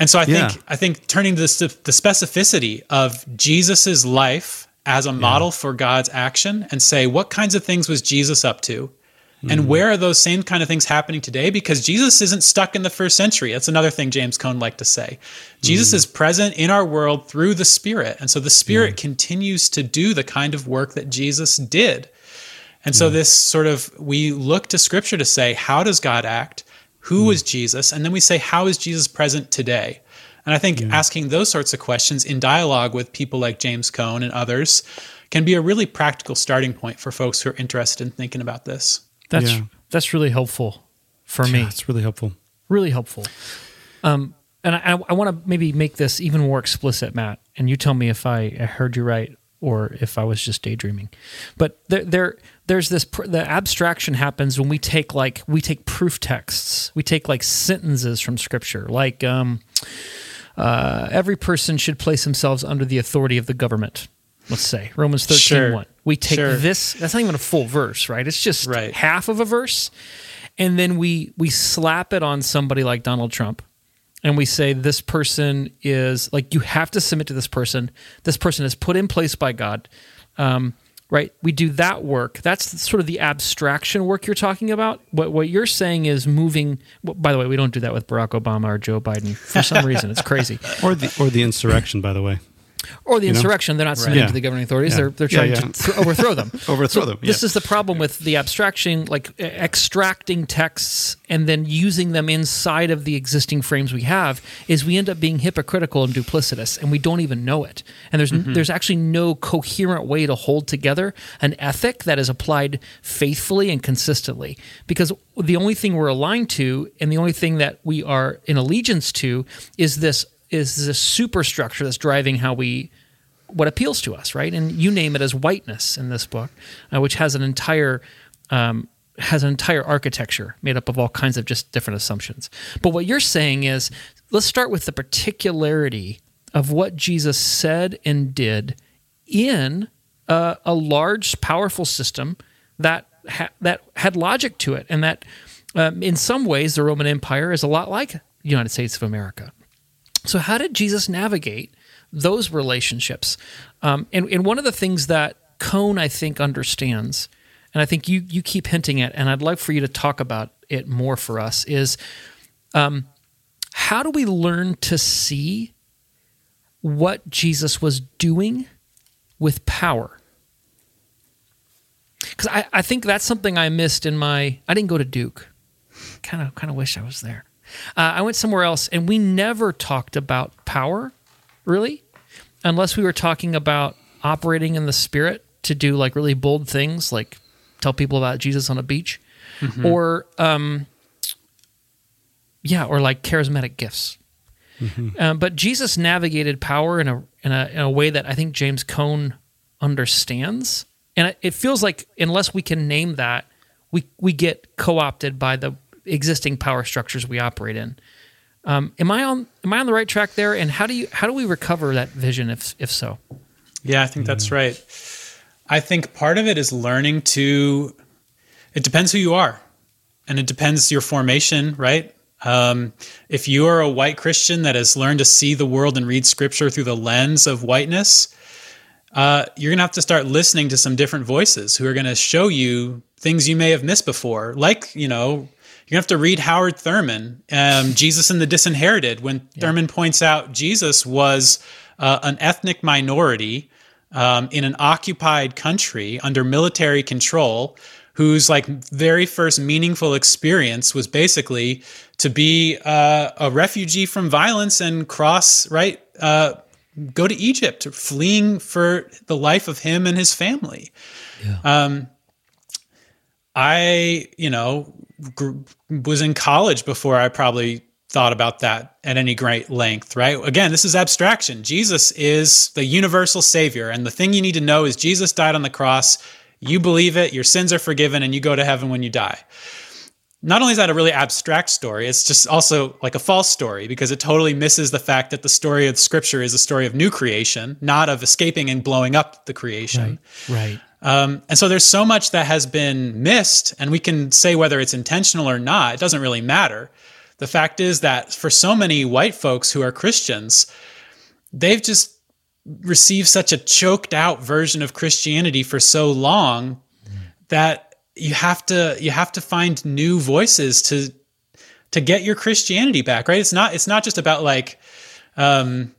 and so I Yeah. think I think turning to the, the specificity of Jesus's life as a model for God's action and say what kinds of things was Jesus up to. Mm-hmm. And where are those same kind of things happening today? Because Jesus isn't stuck in the first century. That's another thing James Cone liked to say. Jesus Mm. is present in our world through the Spirit. And so the Spirit continues to do the kind of work that Jesus did. And so this sort of we look to scripture to say, how does God act? Who was Jesus? And then we say, how is Jesus present today? And I think asking those sorts of questions in dialogue with people like James Cone and others can be a really practical starting point for folks who are interested in thinking about this. That's Yeah. that's really helpful for me. Yeah, it's really helpful. really helpful. Um, and I, I want to maybe make this even more explicit, Matt. And you tell me if I heard you right or if I was just daydreaming. But there, there there's this pr- the abstraction happens when we take like we take proof texts, we take like sentences from Scripture, like um, uh, every person should place themselves under the authority of the government. Let's say Romans 13 Sure. 1. We take Sure. this, that's not even a full verse, right? It's just Right. half of a verse. And then we we slap it on somebody like Donald Trump. And we say this person is like you have to submit to this person. This person is put in place by God. Um, right? We do that work. That's sort of the abstraction work you're talking about. What what you're saying is moving. well, By the way, we don't do that with Barack Obama or Joe Biden for some reason. It's crazy. Or the or the insurrection, by the way. Or the know? insurrection. They're not submitting Yeah. to the governing authorities. Yeah. They're they're trying yeah. to th- overthrow them. Overthrow So them, This is the problem with the abstraction, like e- extracting texts and then using them inside of the existing frames we have. Is we end up being hypocritical and duplicitous, and we don't even know it. And there's Mm-hmm. there's actually no coherent way to hold together an ethic that is applied faithfully and consistently. Because the only thing we're aligned to, and the only thing that we are in allegiance to, is this is this superstructure that's driving how we what appeals to us, right? And you name it as whiteness in this book, uh, which has an entire um, has an entire architecture made up of all kinds of just different assumptions. But what you're saying is, let's start with the particularity of what Jesus said and did in a, a large, powerful system that ha- that had logic to it, and that um, in some ways the Roman Empire is a lot like the United States of America. So, how did Jesus navigate those relationships? Um, and, and one of the things that Cone, I think, understands, and I think you you keep hinting at, and I'd like for you to talk about it more for us, is um, how do we learn to see what Jesus was doing with power? because I, I think that's something I missed in my. I didn't go to Duke. Kind of kind of wish I was there. Uh, I went somewhere else, and we never talked about power, really, unless we were talking about operating in the Spirit to do like really bold things, like tell people about Jesus on a beach, Mm-hmm. or um, yeah, or like charismatic gifts. Um, but Jesus navigated power in a, in a in a way that I think James Cone understands, and it- it feels like unless we can name that, we we get co opted by the existing power structures we operate in. Um, am I on am I on the right track there? And how do you how do we recover that vision if if so? Yeah, I think that's right. I think part of it is learning to. It depends who you are, and it depends your formation, right? Um, if you are a white Christian that has learned to see the world and read Scripture through the lens of whiteness, uh, you're going to have to start listening to some different voices who are going to show you things you may have missed before. Like, you know, to have to read Howard Thurman, um, Jesus and the Disinherited, when Thurman points out Jesus was uh, an ethnic minority um, in an occupied country under military control whose like very first meaningful experience was basically to be uh, a refugee from violence and cross right uh, go to Egypt, fleeing for the life of him and his family. Um, I, you know, was in college before I probably thought about that at any great length, right? Again, this is abstraction. Jesus is the universal savior. And the thing you need to know is Jesus died on the cross. You believe it, your sins are forgiven, and you go to heaven when you die not only is that a really abstract story, it's just also like a false story because it totally misses the fact that the story of scripture is a story of new creation, not of escaping and blowing up the creation. Right. Um, and so there's so much that has been missed, and we can say whether it's intentional or not, it doesn't really matter. The fact is that for so many white folks who are Christians, they've just received such a choked out version of Christianity for so long that you have to you have to find new voices to to get your Christianity back, right? It's not it's not just about like um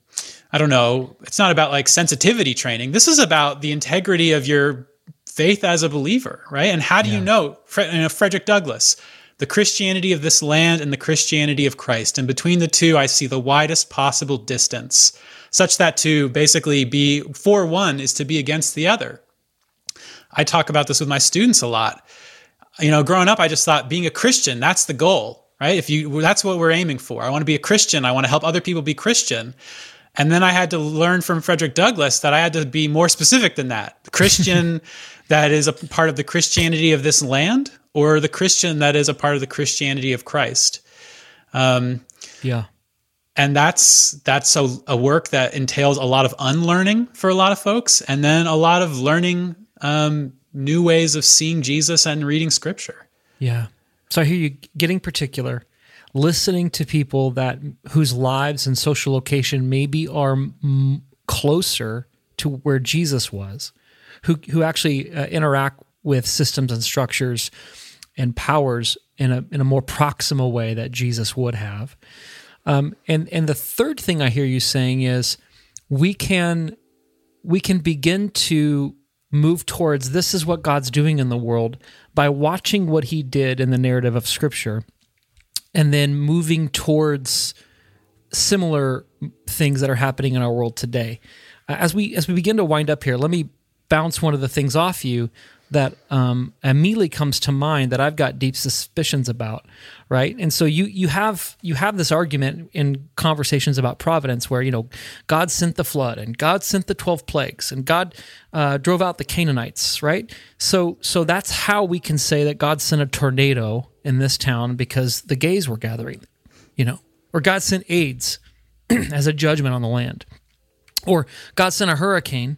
I don't know, it's not about like sensitivity training. This is about the integrity of your faith as a believer, right? And how do you know, you know Frederick Douglass, the Christianity of this land and the Christianity of Christ. And between the two, I see the widest possible distance, such that to basically be for one is to be against the other. I talk about this with my students a lot. You know, growing up, I just thought being a Christian, that's the goal, right? If you, that's what we're aiming for. I want to be a Christian. I want to help other people be Christian. And then I had to learn from Frederick Douglass that I had to be more specific than that. Christian that is a part of the Christianity of this land, or the Christian that is a part of the Christianity of Christ. Um, Yeah. and that's that's a, a work that entails a lot of unlearning for a lot of folks, and then a lot of learning um, new ways of seeing Jesus and reading Scripture. Yeah. So I hear you getting particular, listening to people that whose lives and social location maybe are m- closer to where Jesus was, who who actually uh, interact with systems and structures and powers in a in a more proximal way that Jesus would have. Um, and and the third thing I hear you saying is we can we can begin to move towards this is what God's doing in the world by watching what he did in the narrative of scripture and then moving towards similar things that are happening in our world today. As we as we begin to wind up here, let me bounce one of the things off you that um, immediately comes to mind that I've got deep suspicions about, right? And so you you have you have this argument in conversations about providence where you know God sent the flood and God sent the twelve plagues and God uh, drove out the Canaanites, right? So so that's how we can say that God sent a tornado in this town because the gays were gathering, you know, or God sent AIDS as a judgment on the land, or God sent a hurricane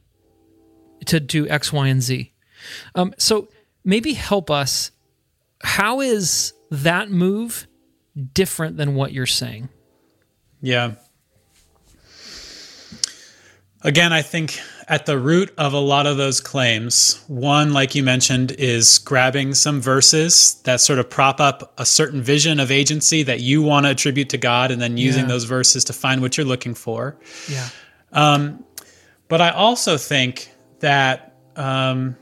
to do X, Y, and Z. Um, so maybe help us. How is that move different than what you're saying? Yeah. Again, I think at the root of a lot of those claims, one, like you mentioned, is grabbing some verses that sort of prop up a certain vision of agency that you want to attribute to God and then using Yeah. those verses to find what you're looking for. Yeah. Um, but I also think that um,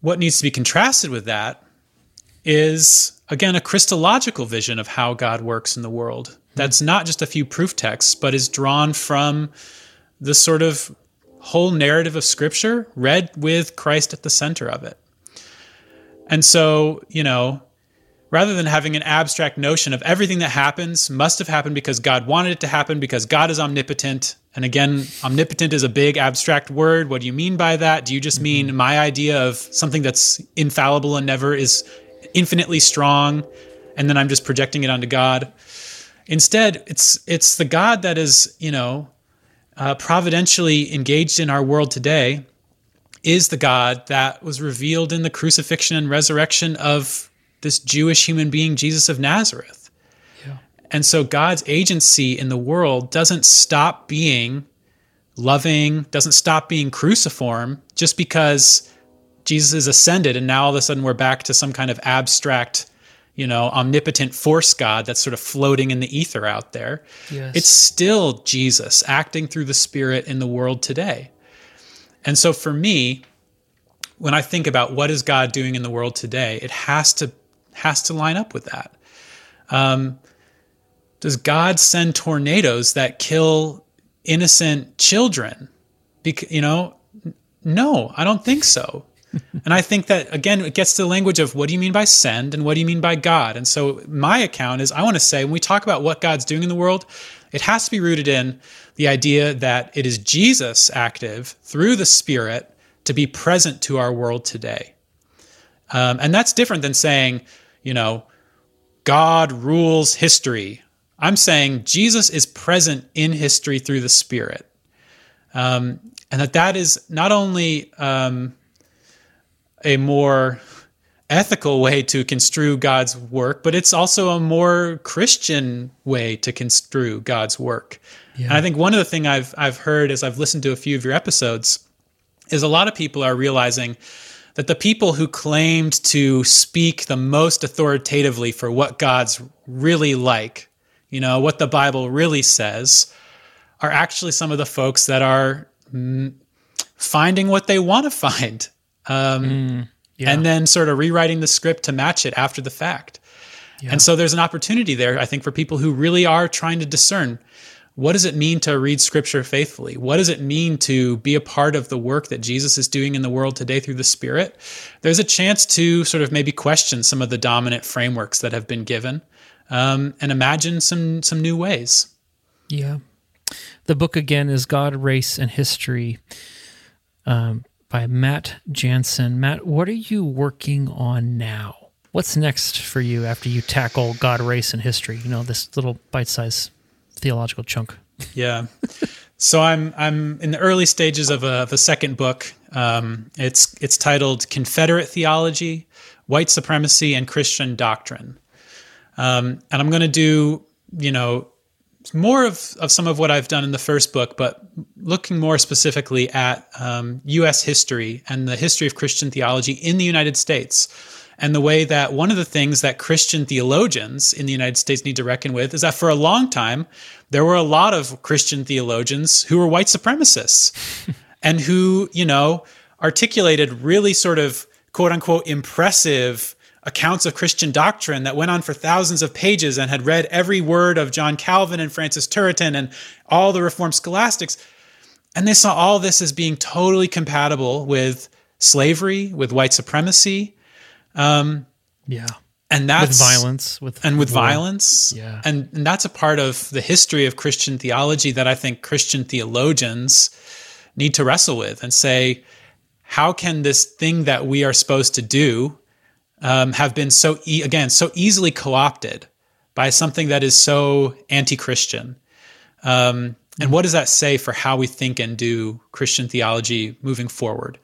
what needs to be contrasted with that is, again, a Christological vision of how God works in the world. That's not just a few proof texts, but is drawn from the sort of whole narrative of Scripture read with Christ at the center of it. And so, you know, rather than having an abstract notion of everything that happens must have happened because God wanted it to happen because God is omnipotent. And again, omnipotent is a big abstract word. What do you mean by that? Do you just mean mm-hmm. my idea of something that's infallible and never is infinitely strong and then I'm just projecting it onto God? Instead, it's it's the God that is, you know, uh, providentially engaged in our world today is the God that was revealed in the crucifixion and resurrection of this Jewish human being, Jesus of Nazareth. And so God's agency in the world doesn't stop being loving, doesn't stop being cruciform just because Jesus is ascended and now all of a sudden we're back to some kind of abstract, you know, omnipotent force God that's sort of floating in the ether out there. Yes. It's still Jesus acting through the Spirit in the world today. And so for me, when I think about what is God doing in the world today, it has to has to line up with that. Um, does God send tornadoes that kill innocent children? Because you know, no, I don't think so. and I think that again, it gets to the language of what do you mean by send and what do you mean by God? And so my account is I want to say when we talk about what God's doing in the world, it has to be rooted in the idea that it is Jesus active through the Spirit to be present to our world today. Um, and that's different than saying, you know, God rules history. I'm saying Jesus is present in history through the Spirit. Um, and that that is not only um, a more ethical way to construe God's work, but it's also a more Christian way to construe God's work. Yeah. And I think one of the things I've I've heard as I've listened to a few of your episodes is a lot of people are realizing that the people who claimed to speak the most authoritatively for what God's really like, you know, what the Bible really says, are actually some of the folks that are mm, finding what they want to find. Um, mm, yeah. And then sort of rewriting the script to match it after the fact. Yeah. And so there's an opportunity there, I think, for people who really are trying to discern what does it mean to read scripture faithfully? What does it mean to be a part of the work that Jesus is doing in the world today through the Spirit? There's a chance to sort of maybe question some of the dominant frameworks that have been given um, and imagine some some new ways. Yeah. The book again is God, Race, and History um, by Matt Jantzen. Matt, what are you working on now? What's next for you after you tackle God, Race, and History? You know, this little bite size theological chunk. Yeah. so I'm I'm in the early stages of a, of a second book. Um, it's it's titled Confederate Theology, White Supremacy, and Christian Doctrine. Um, and I'm going to do you know more of, of some of what I've done in the first book, but looking more specifically at um, U.S. history and the history of Christian theology in the United States and the way that one of the things that Christian theologians in the United States need to reckon with is that for a long time, there were a lot of Christian theologians who were white supremacists and who, you know, articulated really sort of quote unquote impressive accounts of Christian doctrine that went on for thousands of pages and had read every word of John Calvin and Francis Turretin and all the Reformed scholastics. And they saw all this as being totally compatible with slavery, with white supremacy, um, yeah. And that's with violence, with and with war. violence, yeah, and, and that's a part of the history of Christian theology that I think Christian theologians need to wrestle with and say, how can this thing that we are supposed to do um, have been so e- again so easily co-opted by something that is so anti-Christian? Um, and what does that say for how we think and do Christian theology moving forward?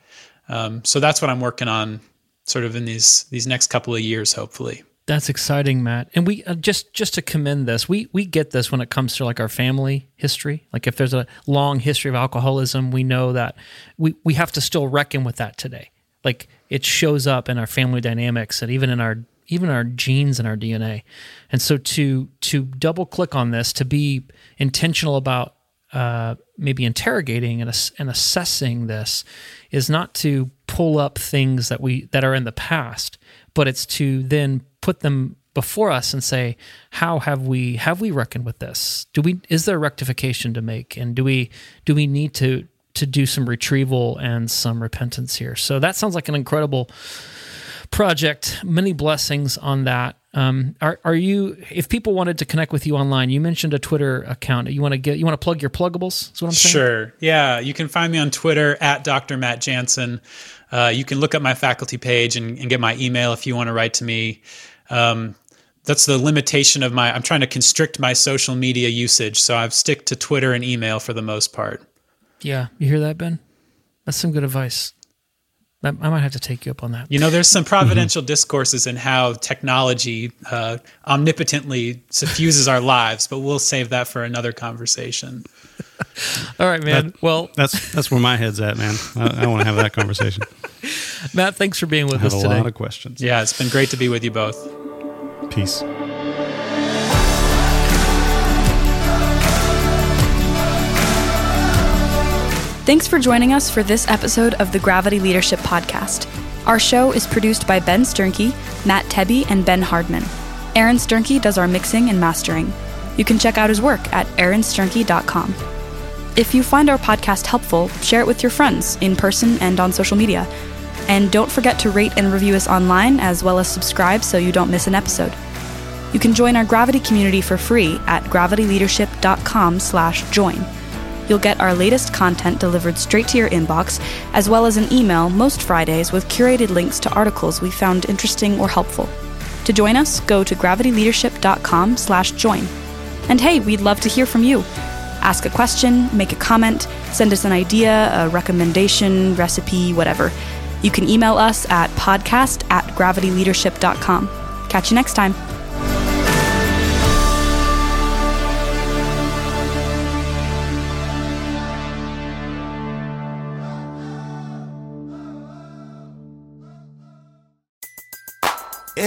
Um, so that's what I'm working on sort of in these these next couple of years, hopefully. That's exciting, Matt. And we uh, just just to commend this, we we get this when it comes to like our family history. Like if there's a long history of alcoholism, we know that we we have to still reckon with that today. Like it shows up in our family dynamics and even in our even our genes and our DNA. And so to to double click on this, to be intentional about uh, maybe interrogating and, and assessing this, is not to pull up things that we that are in the past, but it's to then put them before us and say, how have we have we reckoned with this? Do we is there rectification to make, and do we do we need to to do some retrieval and some repentance here? So that sounds like an incredible project. Many blessings on that. Um, are are you? If people wanted to connect with you online, you mentioned a Twitter account. You want to get you want to plug your pluggables? Is what I'm saying. Sure. Yeah, you can find me on Twitter at Dr. Matt Jantzen. Uh, you can look up my faculty page and, and, get my email if you want to write to me. Um, that's the limitation of my. I'm trying to constrict my social media usage, so I've stick to Twitter and email for the most part. Yeah, you hear that, Ben? That's some good advice. I might have to take you up on that. You know, there's some providential mm-hmm. discourses in how technology uh, omnipotently suffuses our lives, but we'll save that for another conversation. All right, man. That, well, that's that's where my head's at, man. I, I want to have that conversation. Matt, thanks for being with I us today. A lot of questions. Yeah, it's been great to be with you both. Peace. Thanks for joining us for this episode of the Gravity Leadership Podcast. Our show is produced by Ben Sternke, Matt Tebbe, and Ben Hardman. Aaron Sternke does our mixing and mastering. You can check out his work at aaronsternke.com. If you find our podcast helpful, share it with your friends in person and on social media. And don't forget to rate and review us online as well as subscribe so you don't miss an episode. You can join our Gravity community for free at gravityleadership.com/join. You'll get our latest content delivered straight to your inbox, as well as an email most Fridays with curated links to articles we found interesting or helpful. To join us, go to gravityleadership.com/join. And hey, we'd love to hear from you. Ask a question, make a comment, send us an idea, a recommendation, recipe, whatever. You can email us at podcast at gravityleadership.com. Catch you next time.